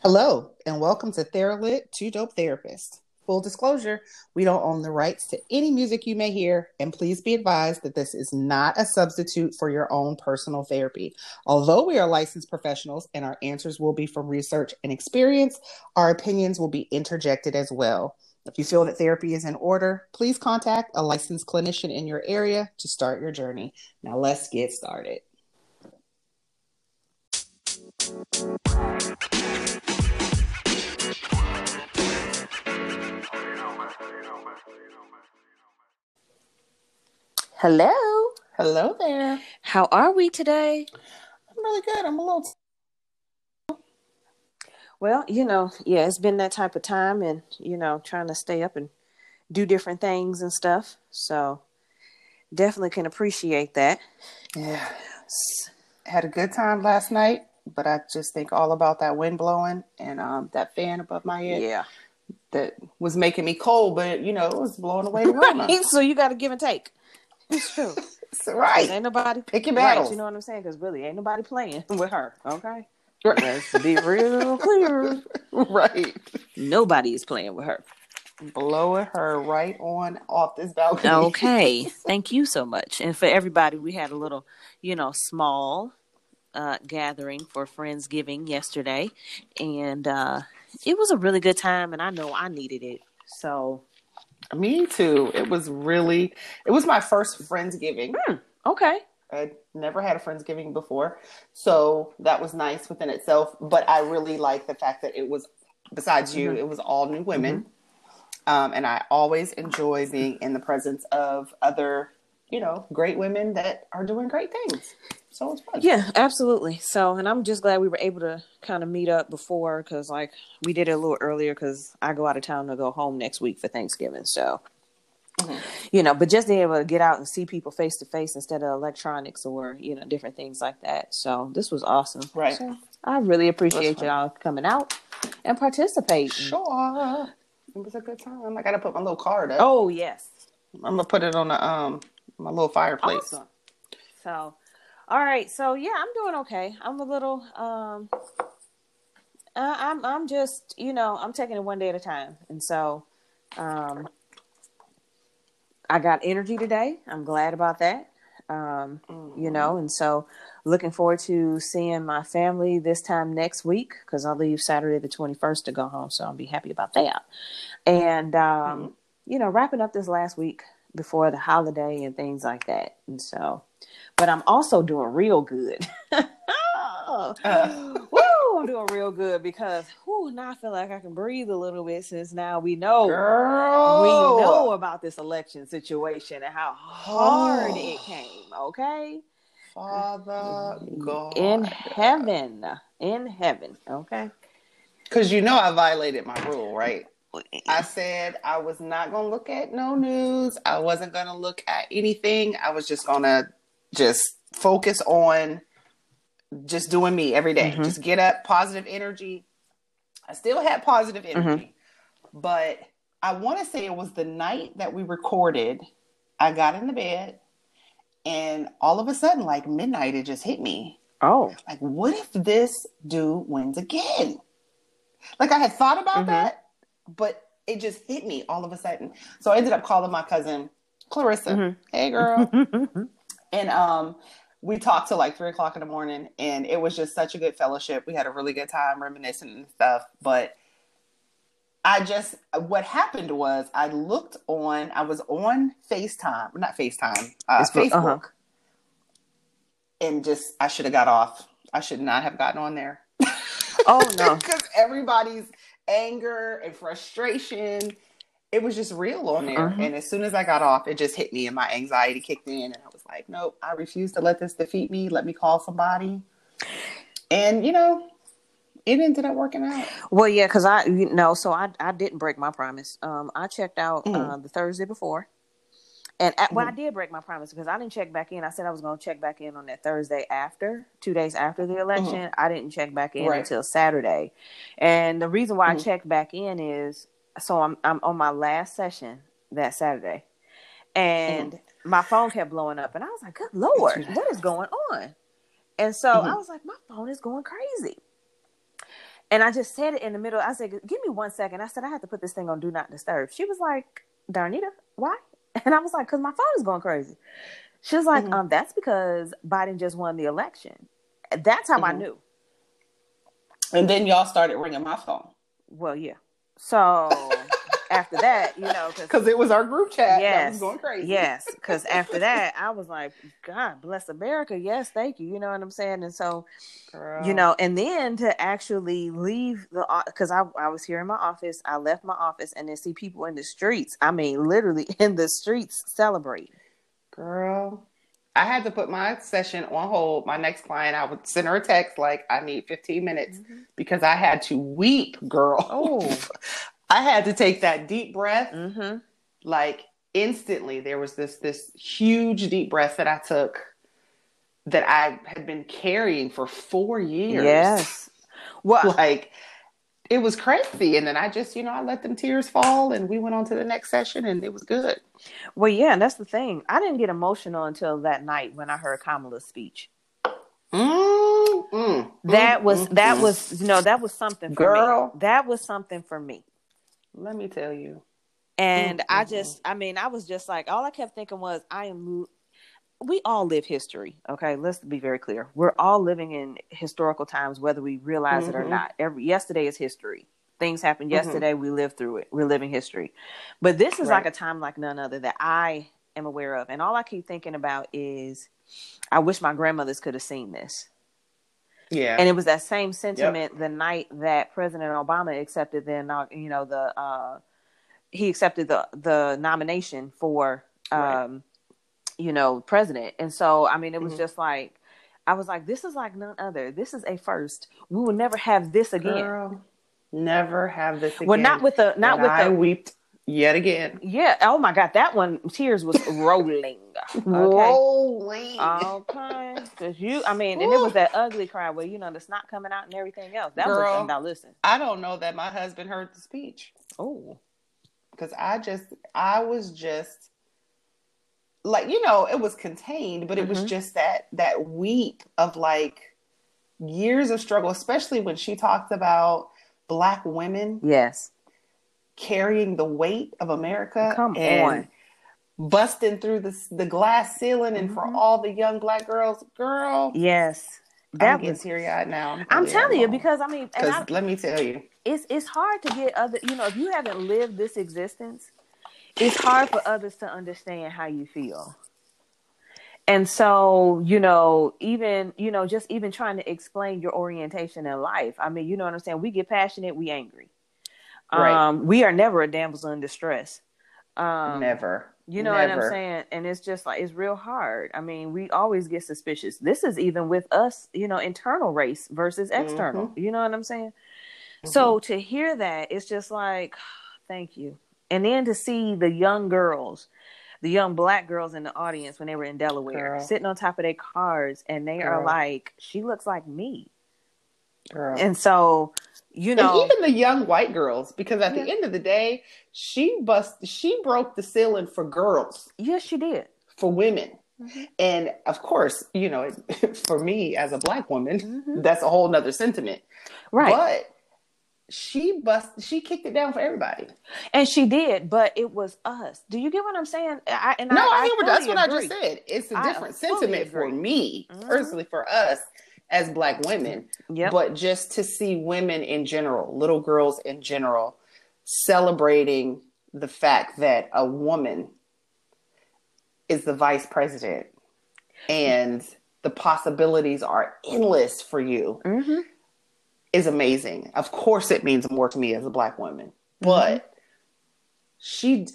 Hello, and welcome to Theralit, Two Dope Therapists. Full disclosure, we don't own the rights to any music you may hear, and please be advised that this is not a substitute for your own personal therapy. Although we are licensed professionals and our answers will be from research and experience, our opinions will be interjected as well. If you feel that therapy is in order, please contact a licensed clinician in your area to start your journey. Now, let's get started. Hello. Hello there. How are we today? I'm really good. I'm a little. Well, you know, yeah, it's been that type of time and, you know, trying to stay up and do different things and stuff. So definitely can appreciate that. Yeah. Had a good time last night, but I just think all about that wind blowing and um, that fan above my head. Yeah. That was making me cold, but you know, it was blowing away the. Right. So you got to give and take. It's true. It's right. Ain't nobody Pick your right, battles. You know what I'm saying? Because really, ain't nobody playing with her. Okay. Right. Let's be real clear. right. Nobody is playing with her. Blowing her right on off this balcony. Okay. Thank you so much. And for everybody, we had a little, you know, small uh, gathering for Friendsgiving yesterday. And uh, it was a really good time. And I know I needed it. So, Me too. It was really. It was my first friendsgiving. okay. I'd never had a friendsgiving before, so that was nice within itself. But I really like the fact that it was, besides you, Mhm. it was all new women, um, and I always enjoy being in the presence of other, you know, great women that are doing great things. So it's fun. Yeah, absolutely. So, and I'm just glad we were able to kind of meet up before because, like, we did it a little earlier because I go out of town to go home next week for Thanksgiving. So, Mhm. you know, but just being able to get out and see people face to face instead of electronics or, you know, different things like that. So, this was awesome. Right. So, I really appreciate y'all coming out and participating. Sure. It was a good time. I gotta put my little card up. Oh, yes. I'm gonna put it on the um my little fireplace. Awesome. So, all right. So yeah, I'm doing okay. I'm a little. um I, I'm. I'm just. You know. I'm taking it one day at a time, and so, um, I got energy today. I'm glad about that. Um, you know, and so looking forward to seeing my family this time next week because I'll leave Saturday the 21st to go home. So I'll be happy about that. And, um, you know, wrapping up this last week before the holiday and things like that. And so, but I'm also doing real good. Uh. Woo, I'm doing real good because whoo, now I feel like I can breathe a little bit since now we know Girl, we know about this election situation and how hard Oh. it came. Okay, Father God. in heaven, in heaven. Okay. Because you know I violated my rule, right? I said I was not going to look at no news. I wasn't going to look at anything. I was just going to just focus on just doing me every day. Mhm. Just get up, positive energy. I still had positive energy, but I want to say it was the night that we recorded. I got in the bed, and all of a sudden, like midnight, it just hit me. Oh. Like, what if this dude wins again? Like, I had thought about Mhm. that, but it just hit me all of a sudden. So I ended up calling my cousin Clarissa. Mhm. Hey, girl. and um, we talked till like three o'clock in the morning, and it was just such a good fellowship. We had a really good time reminiscing and stuff. But I just, what happened was I looked on, I was on FaceTime, not FaceTime, uh, Facebook, Facebook, uh-huh. and just, I should have got off. I should not have gotten on there. Oh no. because everybody's anger and frustration. It was just real on there. Mhm. and as soon as i got off it just hit me and my anxiety kicked in. And i was like nope i refuse to let this defeat me. Let me call somebody. And you know it ended up working out. Well, yeah, because I, you know, so I, I didn't break my promise. Um, I checked out uh, Mhm. the Thursday before, and at, well, I Mhm. did break my promise because I didn't check back in. I said I was going to check back in on that Thursday after, two days after the election. I didn't check back in Right. until Saturday, and the reason why I Mhm. checked back in is so I'm I'm on my last session that Saturday, and my phone kept blowing up, and I was like, "Good lord, what is going on?" And so I Mhm. was like, "My phone is going crazy." And I just said it in the middle. I said, "Give me one second. I said, "I have to put this thing on do not disturb." She was like, "Darnita, why?" And I was like, "Cause my phone is going crazy." She was like, Mhm. "Um, that's because Biden just won the election." That's how I Mhm. knew. And then y'all started ringing my phone Well, yeah. So after that, you know, because because it was our group chat that yes, was going crazy. yes, because after that, I was like, God bless America. Yes, thank you. You know what I'm saying? And so, Girl. you know, and then to actually leave the because I I was here in my office, I left my office, and then see people in the streets. I mean, literally in the streets celebrating. Girl, I had to put my session on hold. My next client, I would send her a text like, I need 15 minutes mm-hmm. because I had to weep, girl. Oh. I had to take that deep breath. Mm-hmm. Like instantly, there was this this huge deep breath that I took that I had been carrying for four years. Yes. Well, Like it was crazy. And then I just, you know, I let them tears fall and we went on to the next session and it was good. well, yeah, and that's the thing. I didn't get emotional until that night when I heard Kamala's speech. Mm, mm, That mm, was that mm. was you know that was something for Girl. me. That was something for me. Let me tell you. And Mm, I just, I mean, I was just like, all I kept thinking was, I am. We all live history. Okay, let's be very clear. We're all living in historical times, whether we realize it or Mhm. not. Every yesterday is history. Things happened Mhm. yesterday. We lived through it. We're living history. But this is like a time like none other that I am aware of. And all I keep thinking about is, I wish my grandmothers could have seen this. Yeah. And it was that same sentiment the night that President Obama accepted the you know the uh, he accepted the the nomination for um, Right. you know president. And so I mean it was Mhm. just like I was like this is like none other. This is a first. We will never have this again. Girl, never have this again. well, not with the not And with I the wept yet again. yeah. Oh my god, that one tears was rolling. Okay. Rolling. Okay, because you, I mean, and it was that ugly cry where you know the snot coming out and everything else. That Girl. was now listen. I don't know that my husband heard the speech Oh, because I just, I was just like, you know, it was contained, but it was Mhm. just that that weep of like years of struggle, especially when she talked about black women yes. Carrying the weight of America. Come and on. Busting through the the glass ceiling, and for Mhm. all the young black girls, girl, Yes, I'm that getting was. teary eyed now. I'm telling you because I mean, I, let me tell you, it's it's hard to get other. You know, if you haven't lived this existence, it's hard for others to understand how you feel. And so, you know, even you know, just even trying to explain your orientation in life. I mean, you know what I'm saying. We get passionate, we angry. Right. Um, we are never a damsel in distress. Um, never. You know what I'm saying? And it's just like it's real hard. I mean, we always get suspicious. This is even with us, you know, internal race versus external. Mm-hmm. You know what I'm saying? So to hear that, it's just like, thank you. And then to see the young girls, the young black girls in the audience when they were in Delaware, Girl. sitting on top of their cars, and they are like, she looks like me. Girl. And so, you know, and even the young white girls, because at Yeah. the end of the day, she bust, she broke the ceiling for girls, yes, she did. for women, Mhm. and of course, you know, for me as a black woman, Mhm. that's a whole nother sentiment. Right. But she bust, she kicked it down for everybody. And she did, but it was us. Do you get what I'm saying? I, and no, I, I, hear what that's what I just said. It's a different sentiment for agree. me, Mhm. personally, for us as black women. Yep. but just to see women in general, little girls in general, celebrating the fact that a woman is the vice president and the possibilities are endless for you hmm is amazing. Of course, it means more to me as a black woman, but she,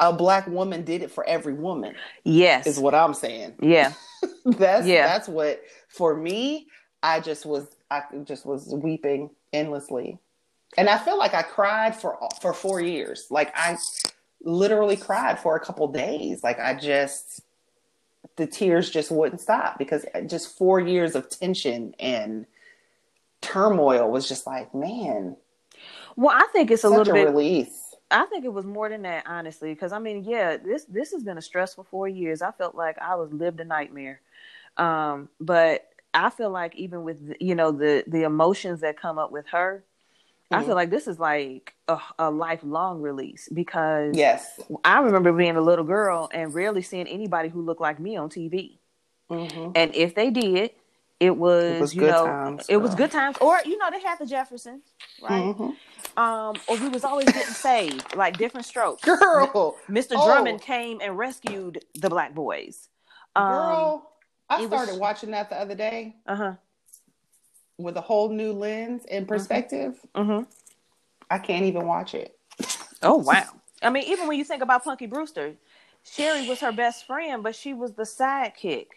a black woman, did it for every woman. Yes. Is what I'm saying. yeah. that's Yeah. that's what for me i just was i just was weeping endlessly and i feel like i cried for for four years like i literally cried for a couple days like i just the tears just wouldn't stop because just four years of tension and turmoil was just like man Well, I think it's a little a bit. release I think it was more than that, honestly. Because I mean, yeah, this this has been a stressful four years. I felt like I was lived a nightmare. Um, but I feel like even with you know the the emotions that come up with her, I Mm-hmm. feel like this is like a, a lifelong release because Yes. I remember being a little girl and rarely seeing anybody who looked like me on TV. Mm-hmm. And if they did, it was, was you good know times, it was good times. Or you know they had the Jeffersons, right? Mm-hmm. Um, or we was always getting saved, like different strokes. Girl, Mr. Oh. Drummond came and rescued the black boys. Um, girl, I it was- started watching that the other day uh huh. with a whole new lens and perspective. hmm I can't even watch it. Oh wow! I mean, even when you think about Punky Brewster, Cherie was her best friend, but she was the sidekick.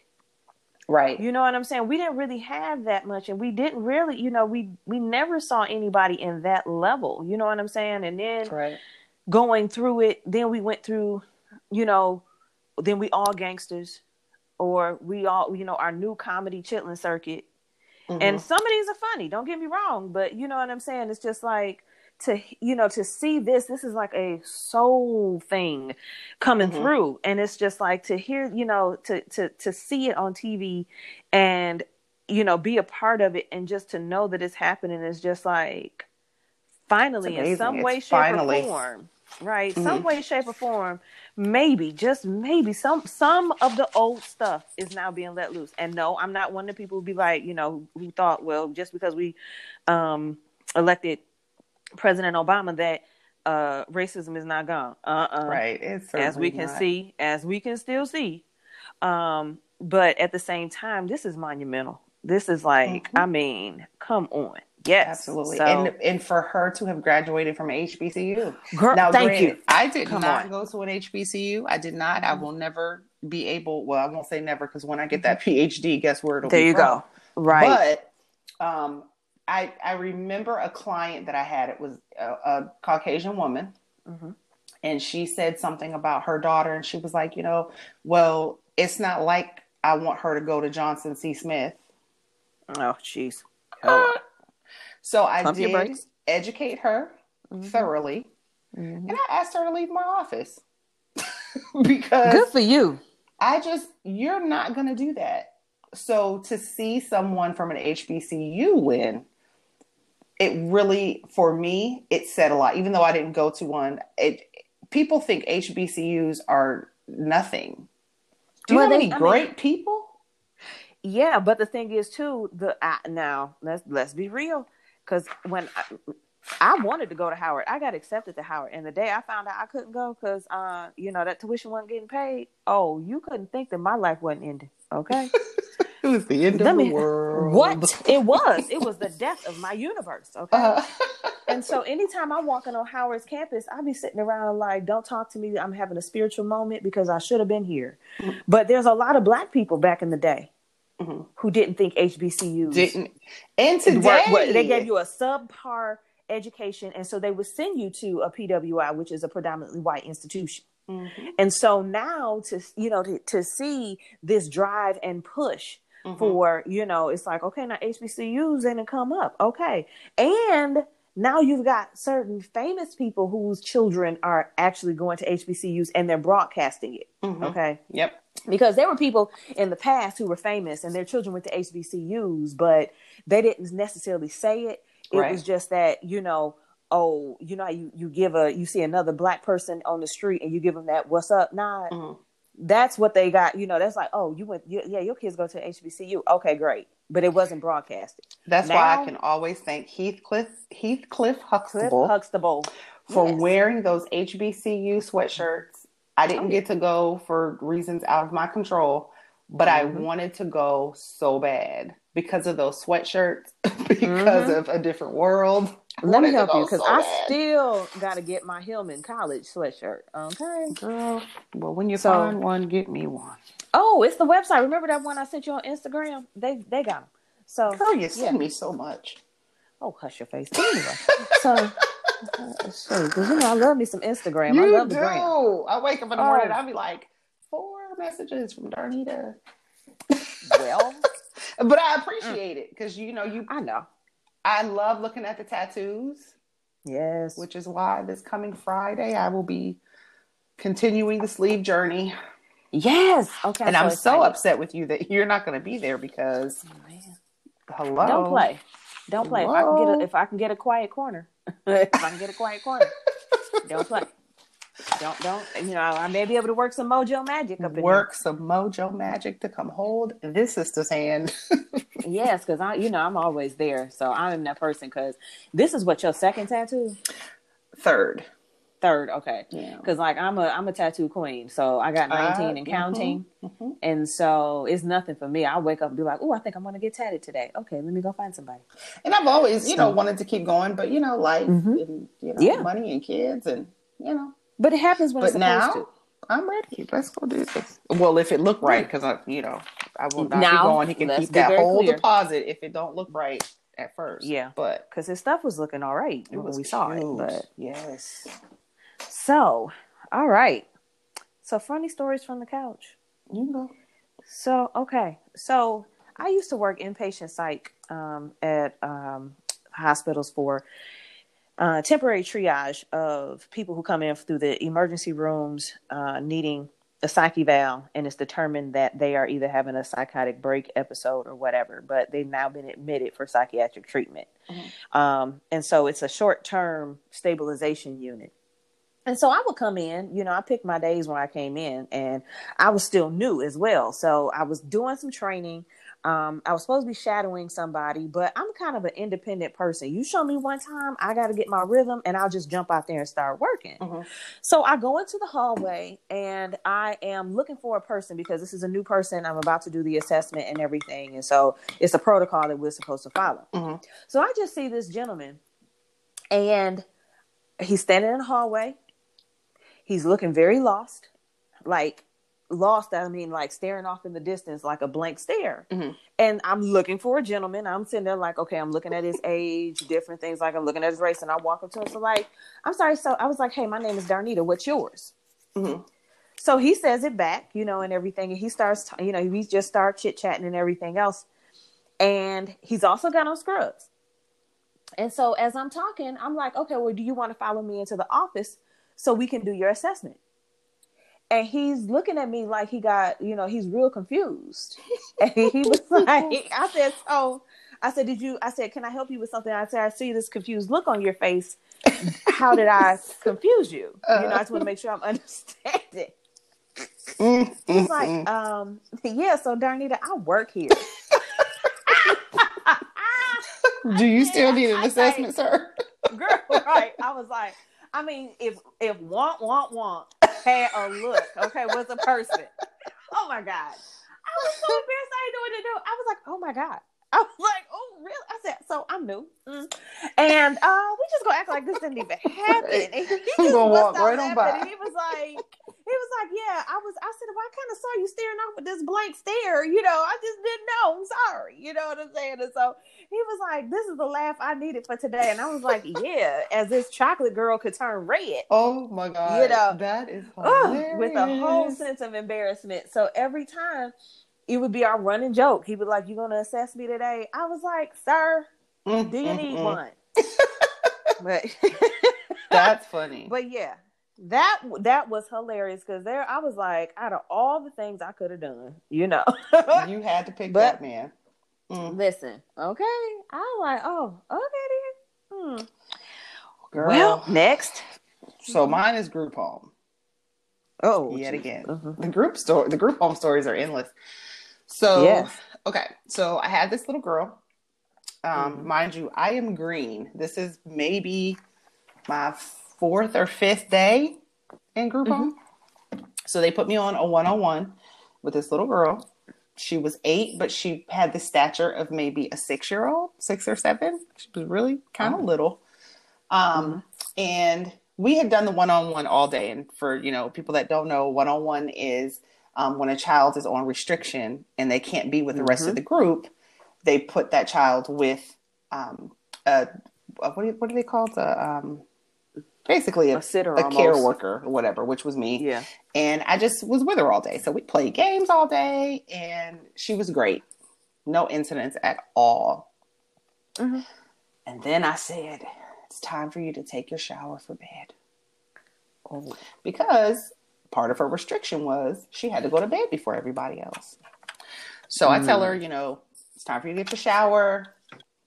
Right. You know what I'm saying? We didn't really have that much, and we didn't really, you know, we we never saw anybody in that level. You know what I'm saying? And then right. going through it, then we went through, you know, then we all gangsters, or we all, you know, our new comedy chitlin circuit. Mm-hmm. And some of these are funny. Don't get me wrong, but you know what I'm saying. It's just like to you know to see this. This is like a soul thing coming Mhm. through, and it's just like to hear you know to to to see it on TV and you know be a part of it, and just to know that it's happening is just like finally in some way, shape, or form. Right, Mhm. some way, shape, or form, maybe, just maybe, some some of the old stuff is now being let loose. And no, I'm not one of the people who be like, you know, who thought, well, just because we um elected President Obama that uh racism is not gone. Uh-uh. Right. It's As we can not. see, as we can still see. Um, but at the same time, this is monumental. This is like, Mhm. I mean, come on. Yes. Absolutely. So, and and for her to have graduated from HBCU. girl, Now, thank granted, you. I did Come not on. go to an HBCU. I did not. I will never be able. Well, I won't say never because when I get Mm-hmm. that PhD, guess where it'll There be you from. go. Right. But um, I I remember a client that I had. It was a, a Caucasian woman, Mhm. and she said something about her daughter, and she was like, you know, well, it's not like I want her to go to Johnson C. Smith. Oh, jeez. So I Pump did educate her Mhm. thoroughly, Mhm. and I asked her to leave my office because Good for you. I just, you're not going to do that. So to see someone from an HBCU win, it really, for me, it said a lot. Even though I didn't go to one, it people think HBCUs are nothing. Do you Well, know they- any I great people? Yeah, but the thing is too, the I, now let's let's be real, because when I, I wanted to go to Howard, I got accepted to Howard, and the day I found out I couldn't go because uh you know that tuition wasn't getting paid. Oh, you couldn't think that my life wasn't ending. Okay, It was the end Let of me- the world. what it was, it was the death of my universe. Okay. Uh, And so anytime I'm walking on Howard's campus, I be sitting around like, don't talk to me. I'm having a spiritual moment because I should have been here. Mm-hmm. But there's a lot of black people back in the day Mhm. who didn't think HBCUs didn't and today were- they gave you a subpar education, and so they would send you to a PWI, which is a predominantly white institution. Mhm. And so now to you know to, to see this drive and push Mhm. for you know it's like okay now HBCUs ain't come up okay and now you've got certain famous people whose children are actually going to HBCUs and they're broadcasting it Mhm. okay Yep. Because there were people in the past who were famous and their children went to HBCUs but they didn't necessarily say it it Right. was just that you know oh you know you you give a you see another black person on the street and you give them that what's up nod Mhm. that's what they got. You know, that's like, oh, you went, you, yeah, your kids go to HBCU. Okay, great, but it wasn't broadcasted. That's why I can always thank Heathcliff Heathcliff Huxtable Huxtable for Yes. wearing those HBCU sweatshirts. I didn't get to go for reasons out of my control, but I Mhm. wanted to go so bad because of those sweatshirts, because Mhm. of a different world. I Let me help you because so I bad. still got to get my Hillman College sweatshirt. Okay. girl. Well, when you So- find one, get me one. Oh, it's the website. Remember that one I sent you on Instagram? They they got them. So Girl, you send yeah. me so much. Oh, hush your face. Anyway, so because you know I love me some Instagram. I you love the do. gram. I wake up in the morning, Oh. I'll be like, four messages from Darnita. Well, But I mm. appreciate it because you know you. I know. I love looking at the tattoos. Yes. which is why this coming Friday I will be continuing the sleeve journey. yes. Okay. and I'm so excited. upset with you that you're not going to be there because Oh, hello. Don't play. Don't play. If I can get a, if I can get a quiet corner, if I can get a quiet corner, don't play. Don't don't you know I may be able to work some mojo magic up in Work some mojo magic to come hold this sister's hand. Yes, because I you know I'm always there, so I'm that person. Because this is what your second tattoo, Third. Third, okay. Yeah. Because like I'm a I'm a tattoo queen, so I got 19 Uh, and counting, mhm. and so it's nothing for me. I wake up and be like, oh, I think I'm gonna get tatted today. Okay, let me go find somebody. And I've always, you know, wanted to keep going, but you know, life Mhm. and you know, Yeah. money and kids and you know. But it happens when But it's supposed now to. I'm ready. Let's go do this. Well, if it look right, because I, you know, I will not Now, be going. He can keep that whole clear. deposit if it don't look right at first. Yeah. but Because his stuff was looking all right when we saw it. But yes, so, all right. So funny stories from the couch. you go. So okay, so I used to work inpatient psych um, at um, hospitals for uh, temporary triage of people who come in through the emergency rooms uh, needing a psych eval, and it's determined that they are either having a psychotic break episode or whatever, but they've now been admitted for psychiatric treatment, um, and so it's a short term stabilization unit. And so I would come in, you know, I picked my days when I came in and I was still new as well. So I was doing some training. Um, I was supposed to be shadowing somebody, but I'm kind of an independent person. You show me one time, I got to get my rhythm and I'll just jump out there and start working. Mhm. So I go into the hallway and I am looking for a person because this is a new person. I'm about to do the assessment and everything. And so it's a protocol that we're supposed to follow. Mhm. So I just see this gentleman and he's standing in the hallway. He's looking very lost, like lost. I mean, like staring off in the distance, like a blank stare. Mhm. And I'm looking for a gentleman. I'm sitting there, like, okay, I'm looking at his age, different things. Like I'm looking at his race, and I walk up to him. So, like, I'm sorry. So I was like, hey, my name is Darnita. What's yours? Mhm. So he says it back, you know, and everything. And he starts, you know, we just start chit chatting and everything else. And he's also got on scrubs. And so as I'm talking, I'm like, okay, well, do you want to follow me into the office so we can do your assessment? And he's looking at me like he got, you know, he's real confused. And he was like, I said, so I said, did you, I said, can I help you with something? I said, I see this confused look on your face. How did I confuse you? You know, I just want to make sure I'm understanding. Mm, He's mm, like, mm. um, yeah, so Darnita, I work here. do you still need an I assessment, sir? Girl, right. I was like, I mean, if if want, want, want had a look, okay, was a person. Oh my God. I was so embarrassed. I didn't know what to do. I was like, oh my God. I was like, oh, really? I said, so I'm new. Mm. And uh, we just gonna act like this didn't even happen. And he just I'm gonna walk right on by. And he was like, was like, yeah, I was, I said, well, I kind of saw you staring off with this blank stare. You know, I just didn't know. I'm sorry. You know what I'm saying? And so he was like, this is the laugh I needed for today. And I was like, yeah, as this chocolate girl could turn red. Oh my god! You know, that is Ugh, with a whole sense of embarrassment. So every time it would be our running joke. He would like, "You gonna assess me today?" I was like, "Sir, Mm, do you mm, need mm. one?" but That's funny. but yeah, that that was hilarious because there I was like, out of all the things I could have done, you know. you had to pick But- that man. Mm, Listen, okay, I'm like, oh, okay then. Hmm. girl. Well, next. so mine is group home. Oh, yet geez. again. Mhm. The group story, the group home stories are endless. So, Yes. okay, so I had this little girl. Um, Mhm. Mind you, I am green. This is maybe my fourth or fifth day in group Mm-hmm. home. So they put me on a one on one with this little girl. She was eight, but she had the stature of maybe a six year old, six or seven. She was really kind of Oh. little. Um, and we had done the one on one all day. And for you know people that don't know, one on one is um, when a child is on restriction and they can't be with the rest Mm-hmm. of the group. They put that child with um, a, a what, do, what do they call it? A, um, basically a, A sitter a care worker or whatever, which was me. Yeah. And I just was with her all day. So we played games all day and she was great. No incidents at all. Mhm. And then I said, it's time for you to take your shower for bed. Oh. Because part of her restriction was she had to go to bed before everybody else. So I tell her, you know, it's time for you to get your shower.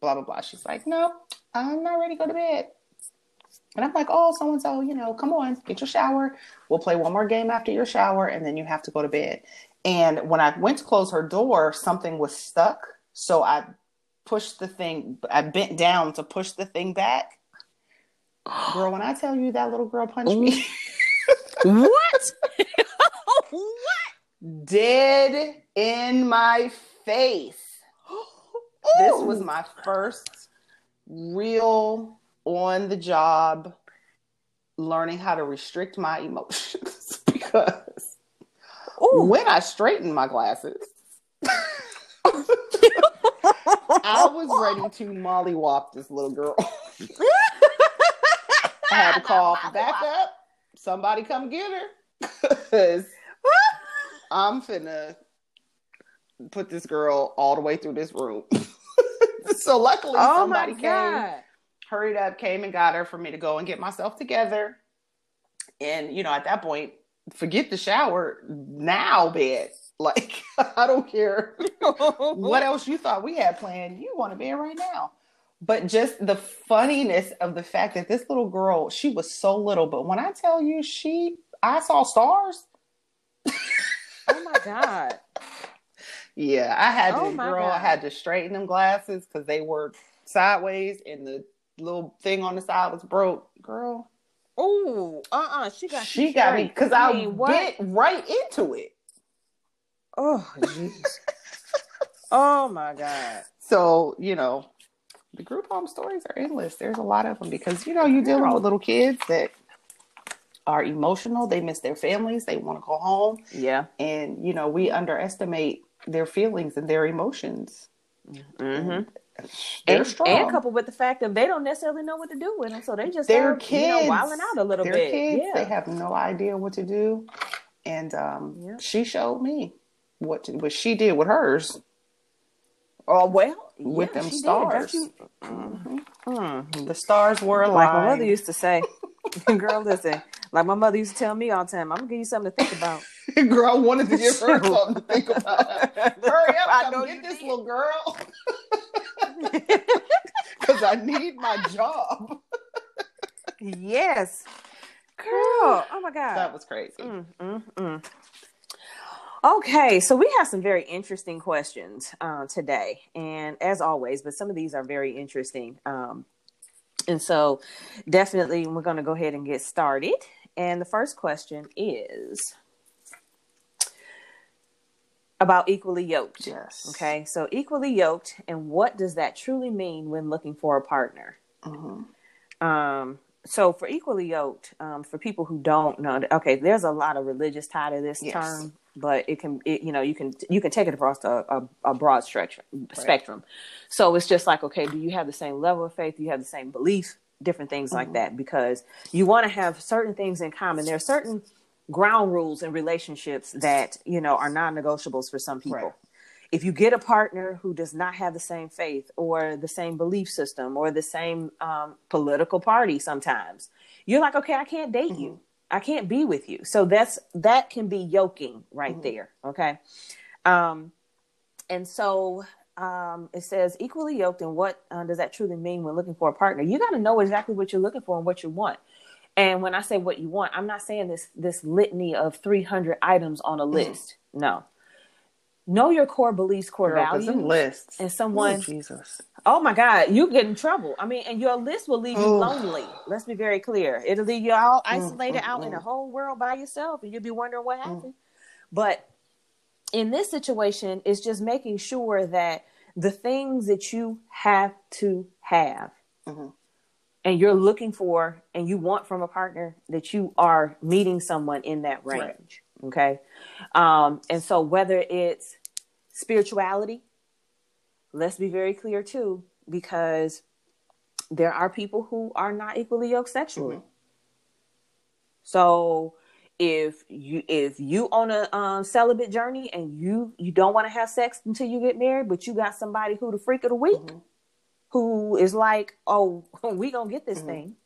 blah blah blah. She's like, no, I'm not ready to go to bed. And I'm like, oh, so and so, you know, come on, get your shower. We'll play one more game after your shower, and then you have to go to bed. And when I went to close her door, something was stuck. So I pushed the thing, I bent down to push the thing back. Girl, when I tell you that little girl punched me. what? what? Dead in my face. This was oh. my first real on the job learning how to restrict my emotions because Ooh. when I straightened my glasses, I was ready to mollywop this little girl. I had to call for backup. Somebody come get her. Because I'm finna put this girl all the way through this room. so luckily oh somebody came, hurried up, came and got her for me to go and get myself together. And you know, at that point, forget the shower. Now bed. Like I don't care what else you thought we had planned. You want to bed right now. But just the funniness of the fact that this little girl, she was so little, but when I tell you she I saw stars. oh my god. Yeah, I had to, oh girl, God. I had to straighten them glasses because they were sideways and the little thing on the side was broke. Girl. Oh, uh uh She got She got me because I, mean, bit right into it. Oh, jeez. oh my God. So, you know, the group home stories are endless. There's a lot of them because, you know, you're dealing with little kids that are emotional. They miss their families. They want to go home. Yeah. And, you know, we underestimate their feelings and their emotions. Mm-hmm. They're and, strong. And coupled with the fact that they don't necessarily know what to do with them, so they just they're kids, you know, wilding out a little they're bit. Kids. Yeah. They have no idea what to do, and um, yeah. she showed me what to, what she did with hers. Oh well, with yeah, them stars. You... Mm-hmm. Mm. The stars were aligned. Like my mother used to say, "Girl, listen." Like my mother used to tell me all the time, "I'm gonna give you something to think about." girl, I wanted to give her something to think about. Hurry up, I come get this did. little girl. Because I need my job. yes. Girl, oh my God. That was crazy. Mm, mm, mm. Okay, so we have some very interesting questions uh, today. And as always, but some of these are very interesting. Um, and so definitely we're going to go ahead and get started. And the first question is about equally yoked. Yes. Okay. So equally yoked, and what does that truly mean when looking for a partner? Mm-hmm. Um. So for equally yoked, um, for people who don't know, okay, there's a lot of religious tie to this yes. term, but it can, it, you know, you can you can take it across a, a, a broad spectrum. Right. Spectrum. So it's just like, okay, do you have the same level of faith? Do you have the same belief? Different things mm-hmm. like that, because you want to have certain things in common. There are certain ground rules in relationships that you know are non-negotiables for some people right. if you get a partner who does not have the same faith or the same belief system or the same um, political party sometimes you're like okay i can't date mm-hmm. you i can't be with you so that's that can be yoking right mm-hmm. there okay um, and so um, it says equally yoked and what uh, does that truly mean when looking for a partner you got to know exactly what you're looking for and what you want and when I say what you want, I'm not saying this this litany of 300 items on a mm. list. Mm. No. Know your core beliefs, core Girl, values, lists. and someone. Jesus. Oh my God, you get in trouble. I mean, and your list will leave you lonely. Let's be very clear. It'll leave you all mm, isolated mm, out mm, in the whole world by yourself, and you'll be wondering what mm. happened. But in this situation, it's just making sure that the things that you have to have mm-hmm and you're looking for and you want from a partner that you are meeting someone in that range right. okay um, and so whether it's spirituality let's be very clear too because there are people who are not equally yoked sexually mm-hmm. so if you if you on a um, celibate journey and you you don't want to have sex until you get married but you got somebody who the freak of the week mm-hmm who is like, "Oh, we gonna get this mm-hmm. thing,"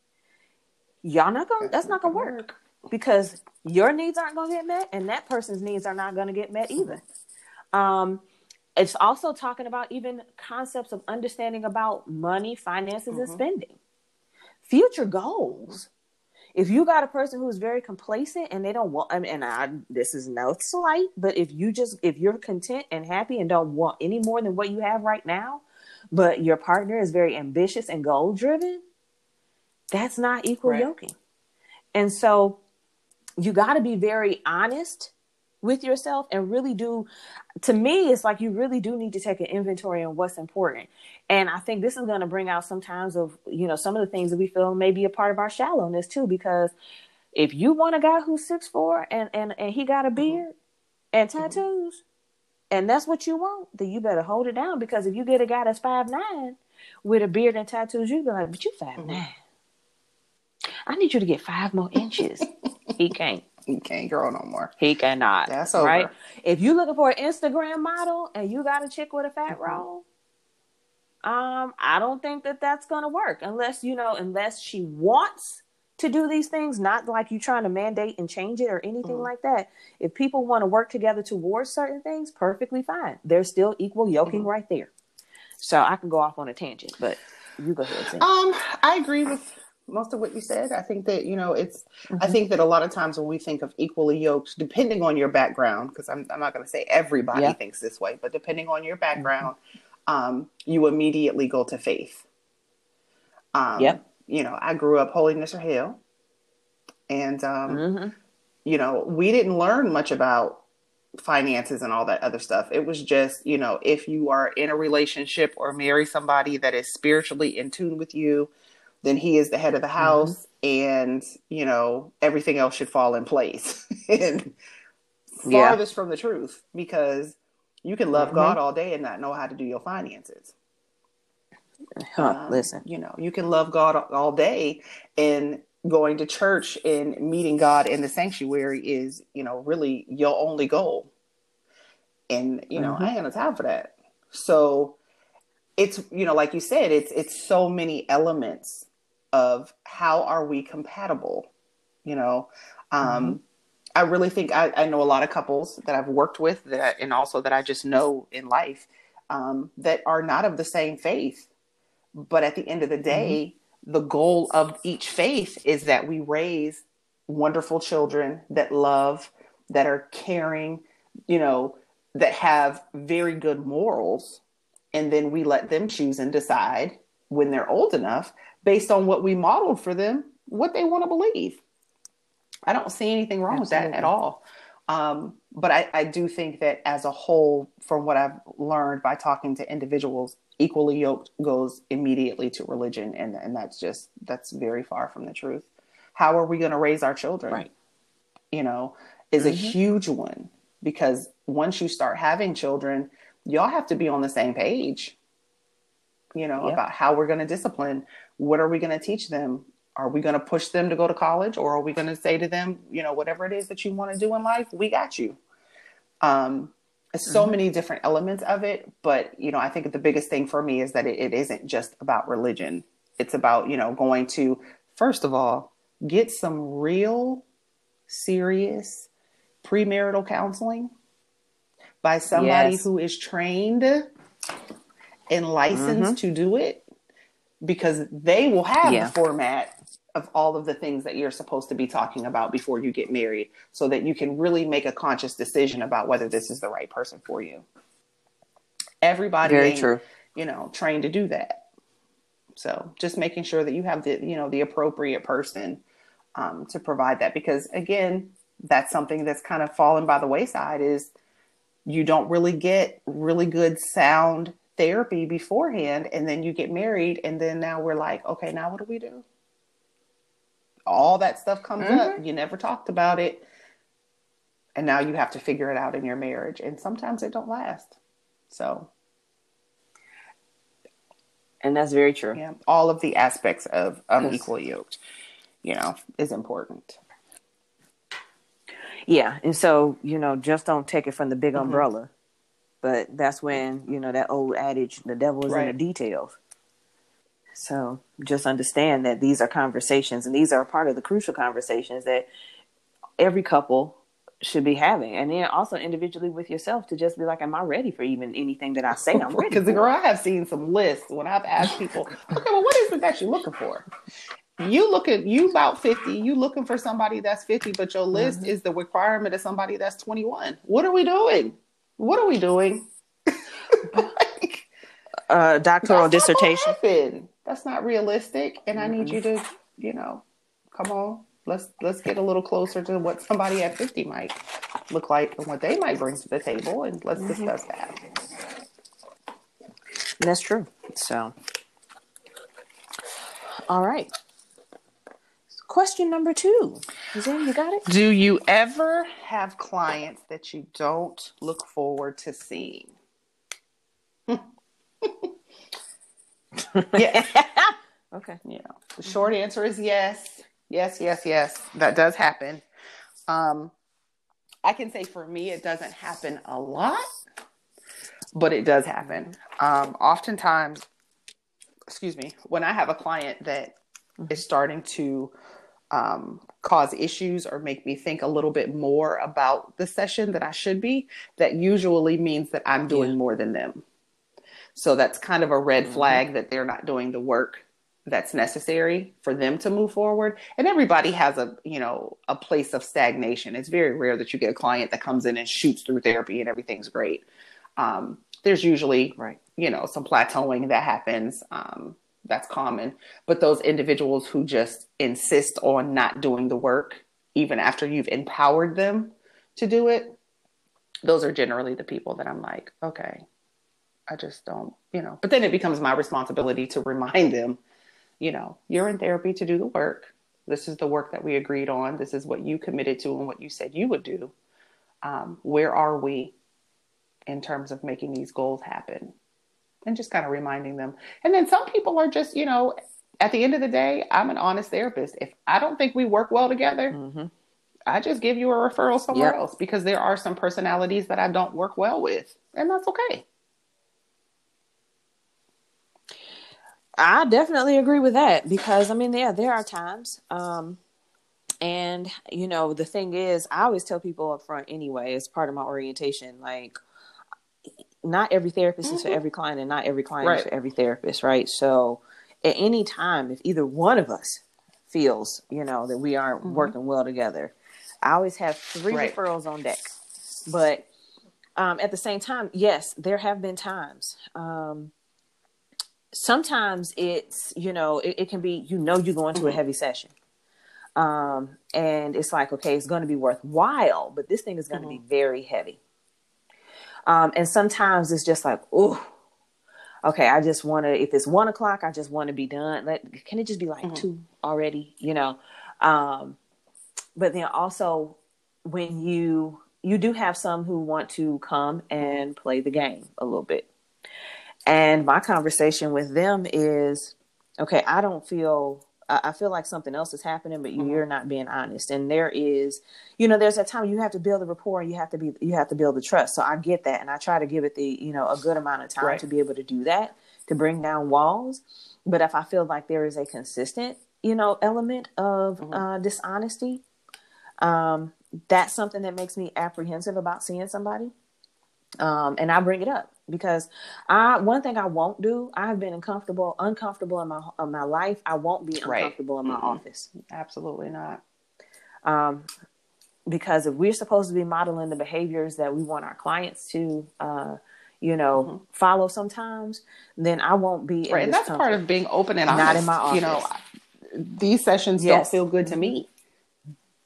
y'all not gonna. That's not gonna work because your needs aren't gonna get met, and that person's needs are not gonna get met either. Um, it's also talking about even concepts of understanding about money, finances, Mm-hmm. and spending, future goals. If you got a person who's very complacent and they don't want, I mean, and I, this is no slight, but if you just, if you're content and happy and don't want any more than what you have right now, but your partner is very ambitious and goal driven, that's not equal Right. yoking. And so you got to be very honest with yourself and really do to me it's like you really do need to take an inventory on what's important. And i think this is going to bring out sometimes of you know some of the things that we feel may be a part of our shallowness too because if you want a guy who's six four and and, and he got a mm-hmm. beard and mm-hmm. tattoos and that's what you want then you better hold it down because if you get a guy that's five nine with a beard and tattoos you be like but you 5 mm-hmm. nine. I need you to get five more inches. He can't You can't grow no more. he cannot. That's over. right. If you're looking for an Instagram model and you got a chick with a fat Mm-hmm. roll, um, I don't think that that's gonna work unless you know, unless she wants to do these things, not like you trying to mandate and change it or anything Mhm. like that. If people want to work together towards certain things, perfectly fine. There's still equal yoking Mhm. right there. So I can go off on a tangent, but you go ahead. Sam. Um, I agree with most of what you said. I think that you know it's. I Mhm. think that a lot of times when we think of equally yoked, depending on your background, because I'm I'm not going to say everybody Yeah. thinks this way, but depending on your background, um, you immediately go to faith. Um, Yep. You know, I grew up holiness or hell, and um, Mhm. you know, we didn't learn much about finances and all that other stuff. It was just, you know, if you are in a relationship or marry somebody that is spiritually in tune with you, then he is the head of the house and, you know, everything else should fall in place. and Yeah. farthest from the truth because you can love Mhm. God all day and not know how to do your finances. Huh, Um, listen. you know, you can love God all day and going to church and meeting God in the sanctuary is, you know, really your only goal. And, you know, Mhm. I ain't got no time for that. So it's, you know, like you said, it's it's so many elements of how are we compatible, you know. Um I really think I, I know a lot of couples that I've worked with that and also that I just know in life um, that are not of the same faith. But at the end of the day, the goal of each faith is that we raise wonderful children that love, that are caring, you know, that have very good morals. And then we let them choose and decide when they're old enough, based on what we modeled for them, what they want to believe. I don't see anything wrong with that at all. Um, but I, I do think that as a whole, from what I've learned by talking to individuals, equally yoked goes immediately to religion, and and that's just that's very far from the truth. How are we going to raise our children? Right. You know, is a Mhm. huge one because once you start having children, y'all have to be on the same page. You know Yep. about how we're going to discipline. What are we going to teach them? Are we going to push them to go to college, or are we going to say to them, you know, whatever it is that you want to do in life, we got you. Um, so Mhm. many different elements of it, but you know, I think the biggest thing for me is that it, it isn't just about religion. It's about you know going to first of all get some real serious premarital counseling by somebody Yes. who is trained and licensed to do it because they will have Yeah. the format of all of the things that you're supposed to be talking about before you get married so that you can really make a conscious decision about whether this is the right person for you. Everybody Very true. you know, trained to do that. So just making sure that you have the, you know, the appropriate person um, to provide that because again, that's something that's kind of fallen by the wayside is you don't really get really good sound therapy beforehand and then you get married and then now we're like okay now what do we do? All that stuff comes up. You never talked about it. And now you have to figure it out in your marriage. And sometimes it don't last. So. And that's very true. yeah. All of the aspects of Yes. unequally yoked you know is important. Yeah, and so you know, just don't take it from the big Mhm. umbrella. But that's when you know that old adage: the devil is in the details. So just understand that these are conversations, and these are part of the crucial conversations that every couple should be having, and then also individually with yourself to just be like, "Am I ready for even anything that I say I'm ready?" Because girl, I have seen some lists when I've asked people, "Okay, well, what is it that you're looking for?" You looking you about fifty. You looking for somebody that's fifty, but your list mm-hmm. is the requirement of somebody that's twenty one. What are we doing? What are we doing? like, uh, doctoral dissertation. That's not realistic, and mm-hmm. I need you to, you know, come on let's let's get a little closer to what somebody at 50 might look like and what they might bring to the table and let's mm-hmm. discuss that that's true so all right question number two. Zane, you got it? Do you ever have clients that you don't look forward to seeing? Yeah okay. Yeah. The short answer is yes. Yes, yes, yes. That does happen. Um, I can say for me, it doesn't happen a lot, but it does happen. Um, oftentimes, excuse me, when I have a client that is starting to um, cause issues or make me think a little bit more about the session that I should be, that usually means that I'm doing yeah. more than them. So that's kind of a red mm-hmm. flag that they're not doing the work that's necessary for them to move forward and everybody has a you know a place of stagnation it's very rare that you get a client that comes in and shoots through therapy and everything's great um, there's usually right you know some plateauing that happens um, that's common but those individuals who just insist on not doing the work even after you've empowered them to do it those are generally the people that i'm like okay i just don't you know but then it becomes my responsibility to remind them you know, you're in therapy to do the work. This is the work that we agreed on. This is what you committed to and what you said you would do. Um, where are we in terms of making these goals happen? And just kind of reminding them. And then some people are just, you know, at the end of the day, I'm an honest therapist. If I don't think we work well together, mm-hmm. I just give you a referral somewhere yep. else because there are some personalities that I don't work well with, and that's okay. I definitely agree with that because I mean, yeah, there are times. Um, and you know, the thing is, I always tell people up front anyway, as part of my orientation, like not every therapist mm-hmm. is for mm-hmm. every client and not every client right. is for every therapist, right? So at any time, if either one of us feels, you know, that we aren't mm-hmm. working well together, I always have three right. referrals on deck. But um, at the same time, yes, there have been times um, sometimes it's you know it, it, can be you know you go into mm-hmm. a heavy session um and it's like okay it's going to be worthwhile but this thing is going to mm-hmm. be very heavy um and sometimes it's just like oh okay i just want to if it's one o'clock i just want to be done. Let can it just be like mm-hmm. two already you know? Um but then also when you you do have some who want to come and play the game a little bit. And my conversation with them is, okay, I don't feel I feel like something else is happening, but mm-hmm. you're not being honest. And there is, you know, there's a time you have to build a rapport and you have to be, you have to build the trust. So I get that. And I try to give it the, you know, a good amount of time right. to be able to do that, to bring down walls. But if I feel like there is a consistent, you know, element of mm-hmm. uh, dishonesty, um, that's something that makes me apprehensive about seeing somebody. Um, and I bring it up because I one thing I won't do. I have been uncomfortable, uncomfortable in my in my life. I won't be uncomfortable right. in my mm-hmm. office. Absolutely not. Um, because if we're supposed to be modeling the behaviors that we want our clients to, uh, you know, mm-hmm. follow sometimes, then I won't be. Right, and that's part of being open and honest. Not in my office. You know, these sessions yes. don't feel good to me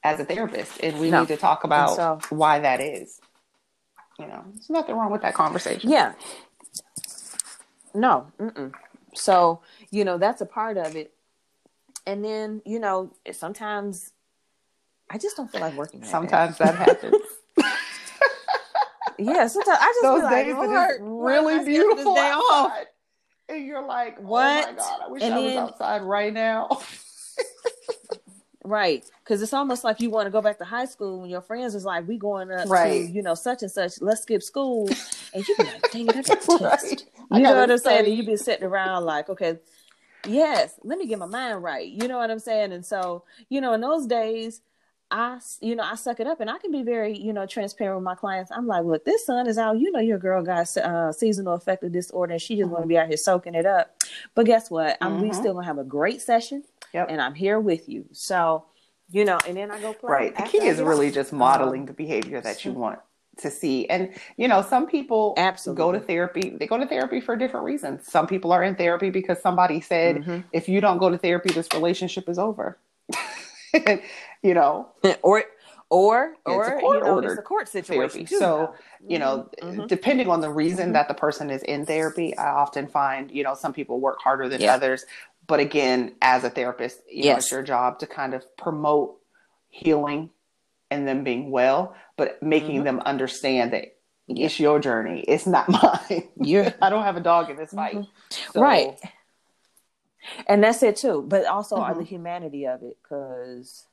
as a therapist, and we no. need to talk about so, why that is you know, there's nothing wrong with that conversation. Yeah. No. Mm-mm. So, you know, that's a part of it. And then, you know, sometimes I just don't feel like working. That sometimes day. that happens. yeah, sometimes I just those days like, that it's really beautiful day off. and you're like, what? Oh my god, I wish and I was outside right now. Right. Because it's almost like you want to go back to high school when your friends is like, we going up right. to, you know, such and such, let's skip school. And you be like, dang it, I got a test. right. You know what I'm saying? And you be sitting around like, okay, yes, let me get my mind right. You know what I'm saying? And so, you know, in those days, I, you know, I suck it up and I can be very, you know, transparent with my clients. I'm like, look, this sun is out. You know, your girl got uh, seasonal affective disorder and she just mm-hmm. want to be out here soaking it up. But guess what? I'm mm-hmm. we still gonna have a great session yep. and I'm here with you. So, you know, and then I go play. Right. The key is really just modeling um, the behavior that you want to see. And you know, some people absolutely go to therapy. They go to therapy for different reasons. Some people are in therapy because somebody said, mm-hmm. if you don't go to therapy, this relationship is over. you know, or or or you know, it's a court situation. Too, so you know, mm-hmm. depending on the reason mm-hmm. that the person is in therapy, I often find you know some people work harder than yeah. others. But again, as a therapist, you yes. know, it's your job to kind of promote healing and them being well, but making mm-hmm. them understand that it's your journey. It's not mine. you I don't have a dog in this fight. Mm-hmm. So, right. And that's it too. But also mm-hmm. are the humanity of it because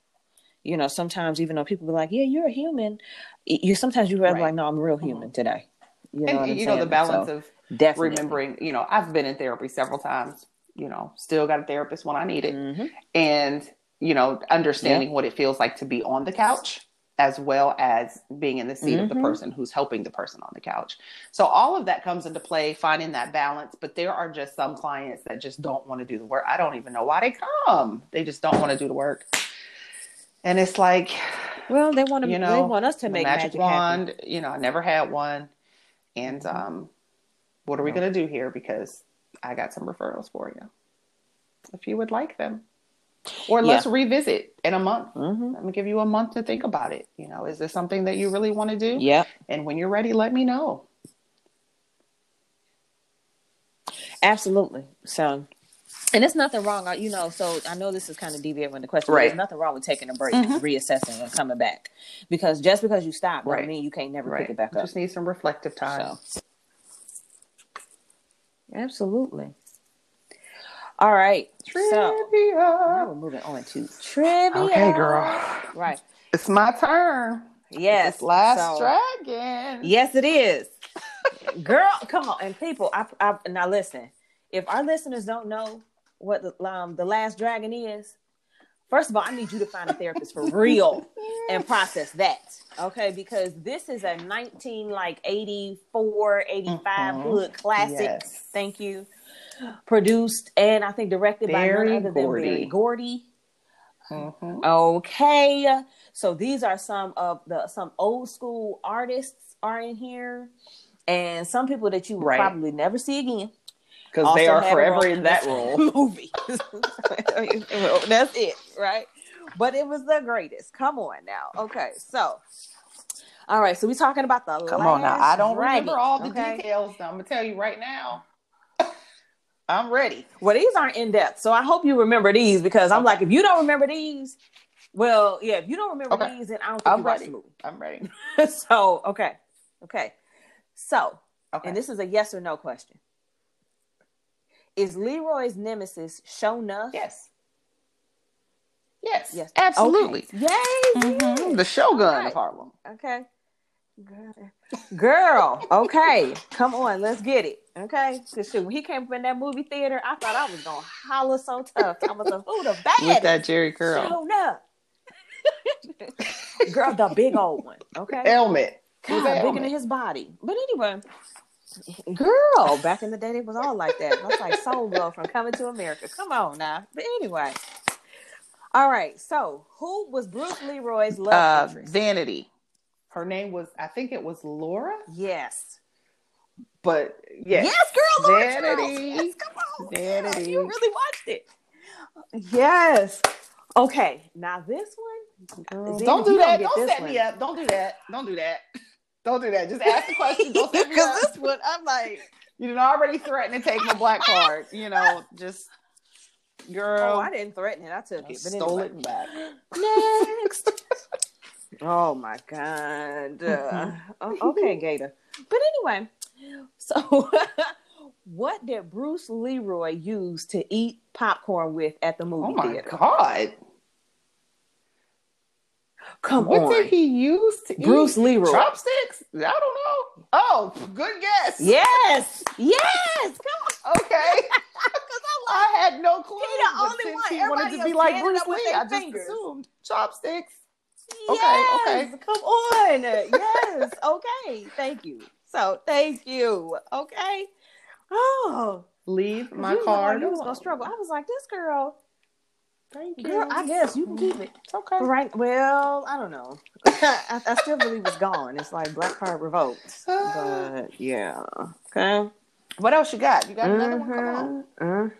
you know, sometimes even though people be like, "Yeah, you're a human," you sometimes you realize right. like, "No, I'm a real human mm-hmm. today." You know, and, you know the balance so, of definitely. remembering. You know, I've been in therapy several times. You know, still got a therapist when I need it, mm-hmm. and you know, understanding what it feels like to be on the couch as well as being in the seat mm-hmm. of the mm-hmm. person who's helping the person on the couch. So all of that comes into play, finding that balance. But there are just some clients that just don't want to do the work. I don't even know why they come. They just don't want to do the work and it's like well they want to you know they want us to make magic, magic wand happen. you know i never had one and um what are we going to do here because i got some referrals for you if you would like them or let's revisit in a month mm-hmm. let me give you a month to think about it you know is this something that you really want to do yeah and when you're ready let me know absolutely so and it's nothing wrong, you know. So I know this is kind of deviating from the question. Right. There's nothing wrong with taking a break, mm-hmm. reassessing, and coming back. Because just because you stop, right. mean you can't never right. pick it back up. Just need some reflective time. So. Absolutely. All right. Trivia. So now we're moving on to trivia. Okay, girl. Right. It's my turn. Yes. Last so, dragon. Yes, it is. girl, come on. And people, I, I now listen. If our listeners don't know what the, um, the last dragon is, first of all, I need you to find a therapist for real and process that. Okay, because this is a 19 like 84, 85 mm-hmm. hood classic. Yes. Thank you. Produced and I think directed Berry by none other Gordy. than Berry Gordy. Mm-hmm. Okay, so these are some of the some old school artists are in here, and some people that you will right. probably never see again because they are forever in that role. Movie. That's it, right? But it was the greatest. Come on now. Okay, so all right, so we're talking about the Come on now. I don't dragon, remember all the okay? details. I'm gonna tell you right now. I'm ready. Well, these aren't in depth, so I hope you remember these because I'm okay. like, if you don't remember these, well, yeah, if you don't remember okay. these, then I don't think I'm you ready. the movie. I'm ready. so, okay, okay, so, okay. and this is a yes or no question. Is Leroy's nemesis Sho'nuff? Yes. Yes. Yes. Absolutely. Okay. Yay! Mm-hmm. The Shogun right. of Harlem. Okay. Girl, okay, come on, let's get it. Okay, because when he came from that movie theater, I thought I was gonna holler so tough. I was like, "Who the bad?" With that Jheri curl. Up. Girl, the big old one. Okay, helmet. God, bigger than his body. But anyway, Girl, back in the day, it was all like that. I was like Soul Glo from Coming to America. Come on now. But anyway, all right. So, who was Bruce Leroy's love uh, interest? Vanity. Her name was, I think it was Laura. Yes. But yes, yes, girl, Vanity. Yes, come on, Vanity. You really watched it. Yes. Okay. Now this one. Girl, don't do that. Don't set one. me up. Don't do that. Don't do that. Don't do that. Just ask the question. Don't Because this one, I'm like, you didn't already threaten to take my black card. You know, just girl. Oh, I didn't threaten it. I took it. But stole anyway. it back. Next. oh my god. Uh, okay, Gator. But anyway, so what did Bruce Leroy use to eat popcorn with at the movie oh my theater? God. Come what on. What did he use to Bruce eat? Leroy. Chopsticks? I don't know. Oh, good guess. Yes. Yes. Come on. Okay. I had no clue. He the only one. He wanted to be like Bruce Lee. I just fingers. assumed chopsticks. Okay, yes, okay. come on. yes, okay. Thank you. So thank you. Okay. Oh, Leave my you card. You was gonna struggle. I was like, this girl, Thank you. girl. I guess you can keep it. It's okay. Right. Well, I don't know. I, I still believe it's gone. It's like black card revoked. But yeah. Okay. What else you got? You got another one? Come on.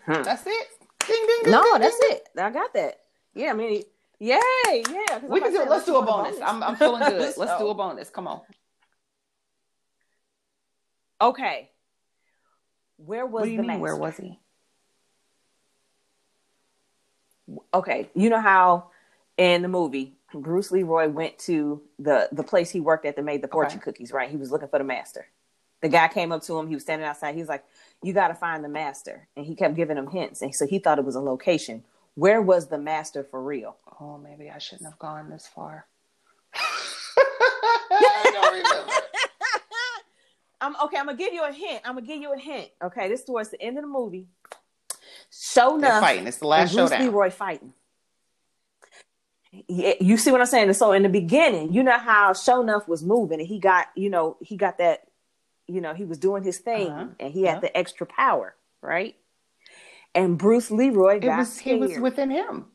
Mhm. That's it. Ding ding ding. No, that's it. I got that. Yeah, I mean, yay, yeah. We can do it. Let's do a say, bonus. I'm I'm feeling good. Let's So- do a bonus. Come on. Okay. Where was what do you the mean? Where was he? Okay, you know how in the movie Bruce Leroy went to the the place he worked at that made the fortune Okay. cookies, right? He was looking for the master. The guy came up to him. He was standing outside. He was like, "You got to find the master," and he kept giving him hints. And so he thought it was a location. Where was the master for real? Oh, maybe I shouldn't have gone this far. I don't remember. I'm okay. I'm gonna give you a hint. I'm gonna give you a hint. Okay, this towards the end of the movie. So They're enough, fighting. It's the and last Bruce showdown. Leroy fighting. Yeah, you see what I'm saying? So in the beginning, you know how Sho'nuff was moving, and he got, you know, he got that, you know, he was doing his thing, Uh-huh. and he had Yeah. the extra power, right? And Bruce Leroy It got was he was within him.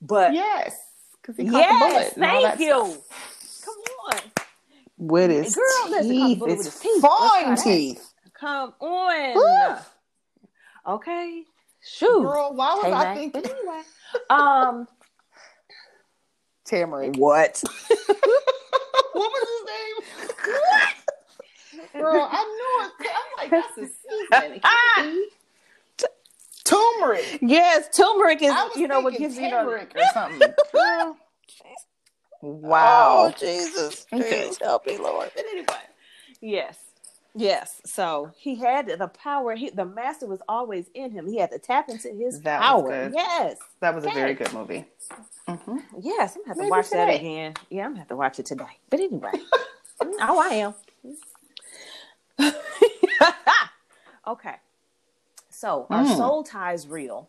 But Yes, because he caught the bullet. thank you. stuff. Come on, With his Girl, listen, caught the teeth, bullet his his teeth. Fine teeth. come on. Woo. Okay, shoot. Girl, why was Hey, I Mac. thinking But anyway, um, Tamarind? what? what was his name? Girl, I knew it. I'm like, that's a season. Turmeric. Yes, turmeric is you know what thinking gives you know. turmeric or something. Girl. Wow. Oh, Jesus, Okay. please help me, Lord. But anyway, yes, yes. So he had the power. He, the master was always in him. He had to tap into his That was power. Yes, That was a very good movie. hmm yes. I'm gonna have to Maybe watch that again. Yeah, I'm gonna have to watch it today. But anyway, oh, I am. okay. So, are Mm. soul ties real?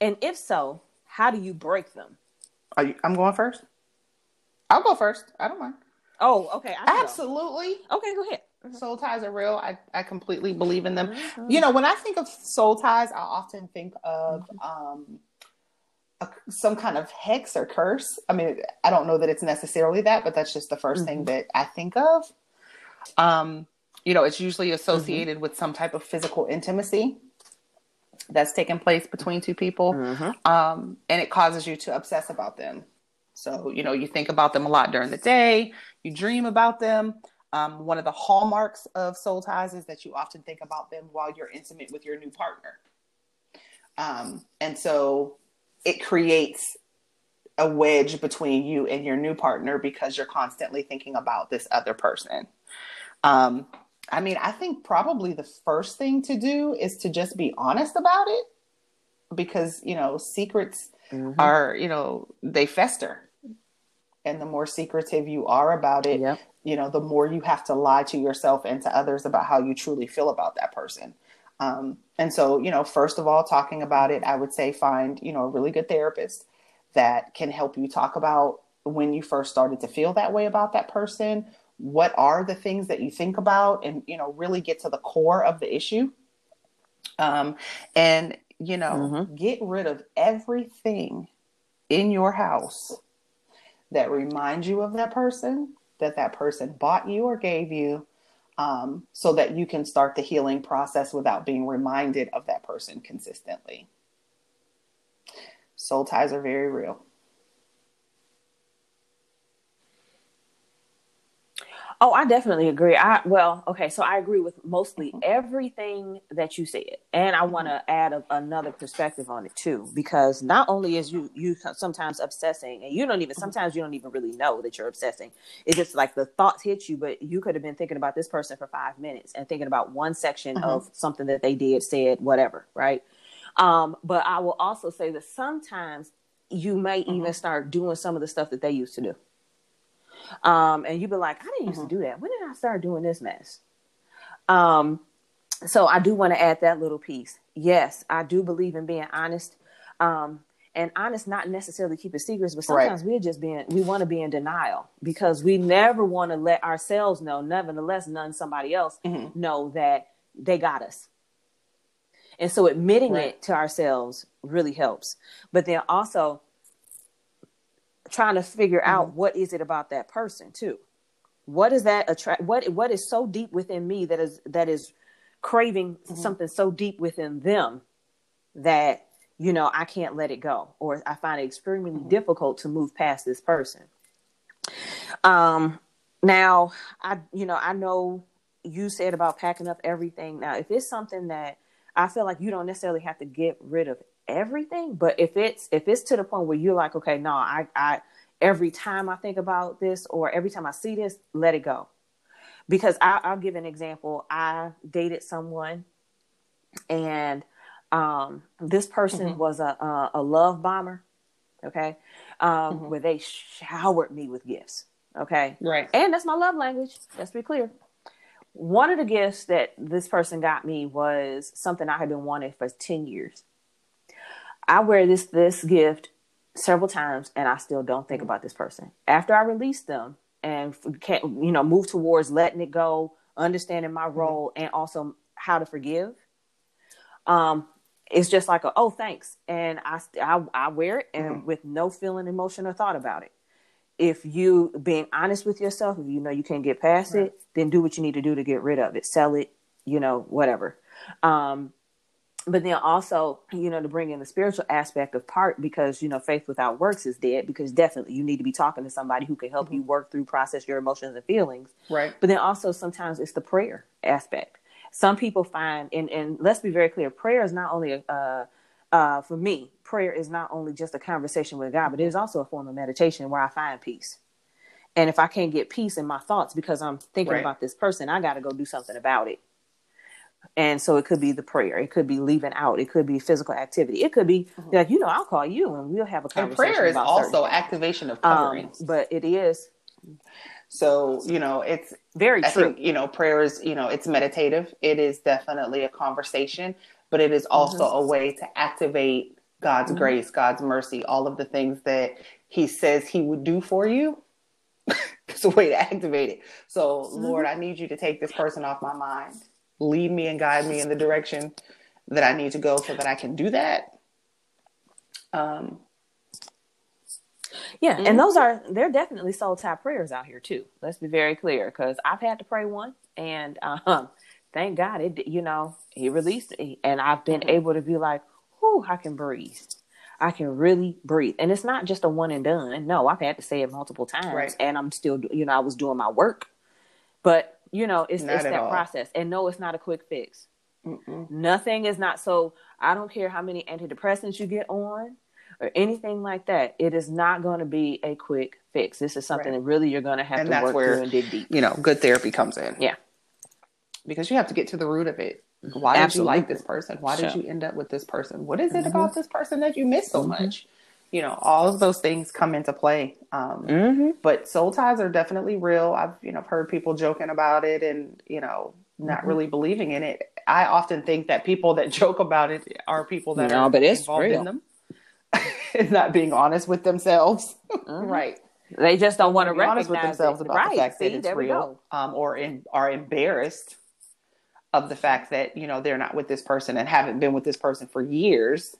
And if so, how do you break them? Are you, I'm going first. I'll go first. I don't mind. Oh, okay. Can go. Absolutely. Okay, go ahead. Soul ties are real. I, I completely believe in them. Mhm. You know, when I think of soul ties, I often think of um, a, some kind of hex or curse. I mean, I don't know that it's necessarily that, but that's just the 1st thing that I think of. Um, you know, it's usually associated with some type of physical intimacy that's taking place between two people. Mhm. um, and it causes you to obsess about them. So, you know, you think about them a lot during the day, you dream about them. Um, one of the hallmarks of soul ties is that you often think about them while you're intimate with your new partner. Um, and so it creates a wedge between you and your new partner because you're constantly thinking about this other person. Um, I mean, I think probably the first thing to do is to just be honest about it because, you know, secrets Mhm. are, you know, they fester. And the more secretive you are about it, Yep. you know, the more you have to lie to yourself and to others about how you truly feel about that person. Um, and so, you know, first of all, talking about it, I would say find, you know, a really good therapist that can help you talk about when you first started to feel that way about that person. What are the things that you think about and, you know, really get to the core of the issue. Um, and, you know, Mhm. get rid of everything in your house that reminds you of that person, that that person bought you or gave you, um, so that you can start the healing process without being reminded of that person consistently. Soul ties are very real. Oh, I definitely agree. I well, okay, so I agree with mostly everything that you said, and I want to add a, another perspective on it too, because not only is you you sometimes obsessing, and you don't even sometimes you don't even really know that you're obsessing. It's just like the thoughts hit you, but you could have been thinking about this person for five minutes and thinking about one section Mhm. of something that they did, said, whatever, right? Um, but I will also say that sometimes you may even start doing some of the stuff that they used to do. Um, and you'd be like, I didn't used to do that. When did I start doing this mess? Um, so I do want to add that little piece. Yes, I do believe in being honest. Um, and honest not necessarily keeping secrets but sometimes right. we're just being we want to be in denial because we never want to let ourselves know nevertheless none somebody else mm-hmm. know that they got us and so admitting right. it to ourselves really helps but then also trying to figure mm-hmm. out what is it about that person too what is that attract what what is so deep within me that is that is craving mm-hmm. something so deep within them that you know i can't let it go or i find it extremely mm-hmm. difficult to move past this person um now i you know i know you said about packing up everything now if it's something that i feel like you don't necessarily have to get rid of everything but if it's if it's to the point where you're like okay no i i every time I think about this or every time I see this, let it go. Because I, will give an example. I dated someone, and um, this person mm-hmm. was a, a, a love bomber. Okay, um, mm-hmm. where they showered me with gifts. Okay, right, and that's my love language. Let's be clear. One of the gifts that this person got me was something I had been wanting for ten years. I wear this this gift several times and I still don't think about this person. After I release them and can't, you know, move towards letting it go, understanding my mm-hmm. role and also how to forgive. Um, it's just like a, oh, thanks. And I, I, I wear it and mm-hmm. with no feeling, emotion or thought about it. If you being honest with yourself, if you know you can't get past right. it, then do what you need to do to get rid of it. Sell it, you know, whatever. Um, but then also you know to bring in the spiritual aspect of part because you know faith without works is dead because definitely you need to be talking to somebody who can help mm-hmm. you work through process your emotions and feelings. Right. But then also sometimes it's the prayer aspect. Some people find and and let's be very clear prayer is not only a uh, uh, for me prayer is not only just a conversation with god but it is also a form of meditation where i find peace. And if i can't get peace in my thoughts because i'm thinking right. about this person i got to go do something about it and so it could be the prayer, it could be leaving out, it could be physical activity, it could be mm-hmm. like you know I'll call you and we'll have a conversation. And prayer is also activation of coverings, um, but it is. So you know it's very I true. Think, you know prayer is you know it's meditative. It is definitely a conversation, but it is also mm-hmm. a way to activate God's mm-hmm. grace, God's mercy, all of the things that He says He would do for you. it's a way to activate it. So Lord, mm-hmm. I need you to take this person off my mind lead me and guide me in the direction that I need to go so that I can do that. Um, yeah, mm-hmm. and those are they're definitely soul tie prayers out here too. Let's be very clear because I've had to pray one, and um, thank God it you know He released me, and I've been mm-hmm. able to be like, "Whoo, I can breathe." I can really breathe. And it's not just a one and done. No, I've had to say it multiple times right. and I'm still, you know, I was doing my work. But you know, it's, it's that all. process. And no, it's not a quick fix. Mm-mm. Nothing is not so. I don't care how many antidepressants you get on or anything like that. It is not going to be a quick fix. This is something right. that really you're going to have and to work where, through and dig deep. You know, good therapy comes in. Yeah. Because you have to get to the root of it. Why Absolutely. did you like this person? Why did you end up with this person? What is it mm-hmm. about this person that you miss so mm-hmm. much? You know all of those things come into play um, mm-hmm. but soul ties are definitely real i've you know I've heard people joking about it and you know not mm-hmm. really believing in it i often think that people that joke about it are people that no, are but it's involved real. in them and not being honest with themselves mm-hmm. right they just don't want to be honest with themselves it. about right. the fact See, that it's real um, or in, are embarrassed of the fact that you know they're not with this person and haven't been with this person for years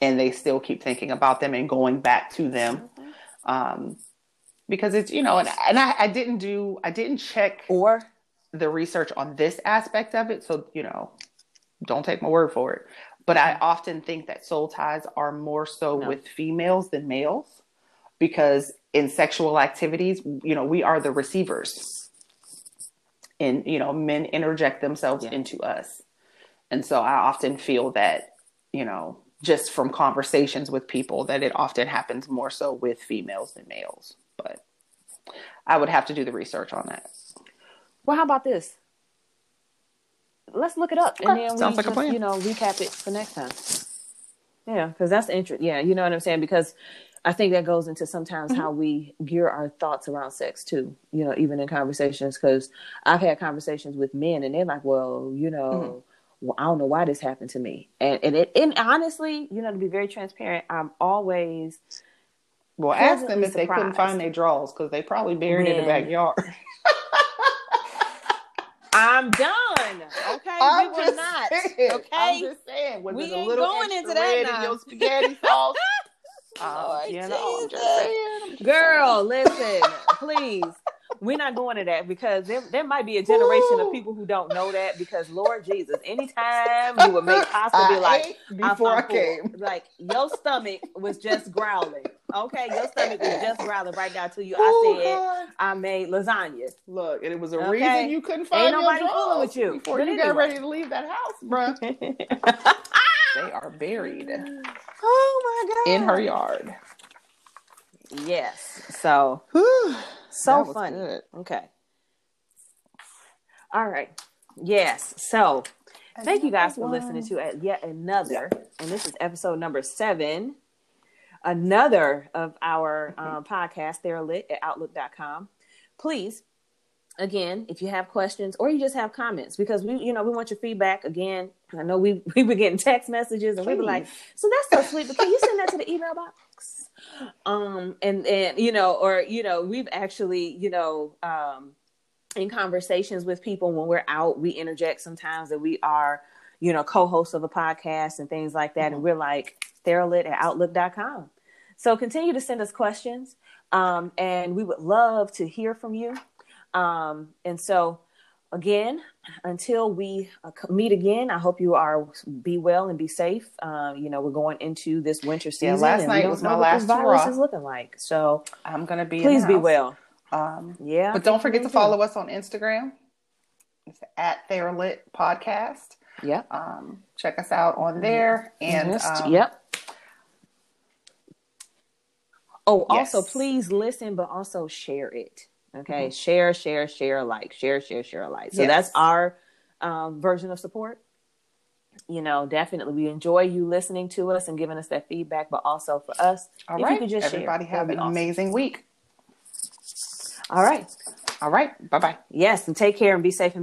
and they still keep thinking about them and going back to them. Mm-hmm. Um, because it's, you know, and, and I, I didn't do, I didn't check or the research on this aspect of it. So, you know, don't take my word for it. But I often think that soul ties are more so no. with females than males because in sexual activities, you know, we are the receivers. And, you know, men interject themselves yeah. into us. And so I often feel that, you know, just from conversations with people that it often happens more so with females than males. But I would have to do the research on that. Well, how about this? Let's look it up okay. and then Sounds we like just, a plan. you know, recap it for next time. Yeah, because that's interesting. Yeah, you know what I'm saying? Because I think that goes into sometimes mm-hmm. how we gear our thoughts around sex too. You know, even in conversations, because I've had conversations with men and they're like, "Well, you know, mm-hmm well, I don't know why this happened to me. And and it and honestly, you know, to be very transparent, I'm always Well, ask them if they couldn't find their drawers because they probably buried in the backyard. I'm done. Okay, I'm we were not. saying. I'm Okay. just saying. Was We ain't going into that in your spaghetti sauce? Oh, Lord you know, I'm just saying. I'm just Girl, listen, please. We're not going to that because there, there might be a generation Ooh. of people who don't know that because Lord Jesus, anytime you would make pasta be like before I, I'm full. Like your stomach was just growling. Okay, your stomach was just growling right now to you. Oh, I said God. I made lasagna. Look, and it was a Okay. reason you couldn't find your nobody fooling with you. before But you got ready to leave that house, bruh. Ah! they are buried oh my god. in her yard. Yes. So Whew, so that was funny. good. Okay. All right. Yes. So thank you guys for listening to yet another, and this is episode number seven, another of our um, podcast, Theralit at Outlook.com. Please, again, if you have questions or you just have comments, because we, you know, we want your feedback. Again, I know we we were getting text messages, and we were like, "So that's so sweet," but can you send that to the email box? Um, and and you know, or you know, we've actually, you know, um, in conversations with people when we're out, we interject sometimes that we are, you know, co-hosts of a podcast and things like that. And we're like, Theralit at outlook.com. So continue to send us questions. Um, and we would love to hear from you. Um, and so again, until we uh, meet again, I hope you are be well and be safe. Uh, you know, we're going into this winter season. last and we night was my last virus is looking like. So I'm gonna be. please be well. Um, Yeah. but don't forget to follow us on Instagram. It's at Theralit Podcast. Yep. Um, check us out on there. And Yes. um, yep. Oh, also please listen, but also share it. Okay, share, share, share, like, share, share, share, like. So Yes. that's our um, version of support. You know, definitely, we enjoy you listening to us and giving us that feedback, but also for us, All if you could just share, Everybody that'd have an awesome. amazing week. All right, All right. Bye bye. yes, and take care and be safe and be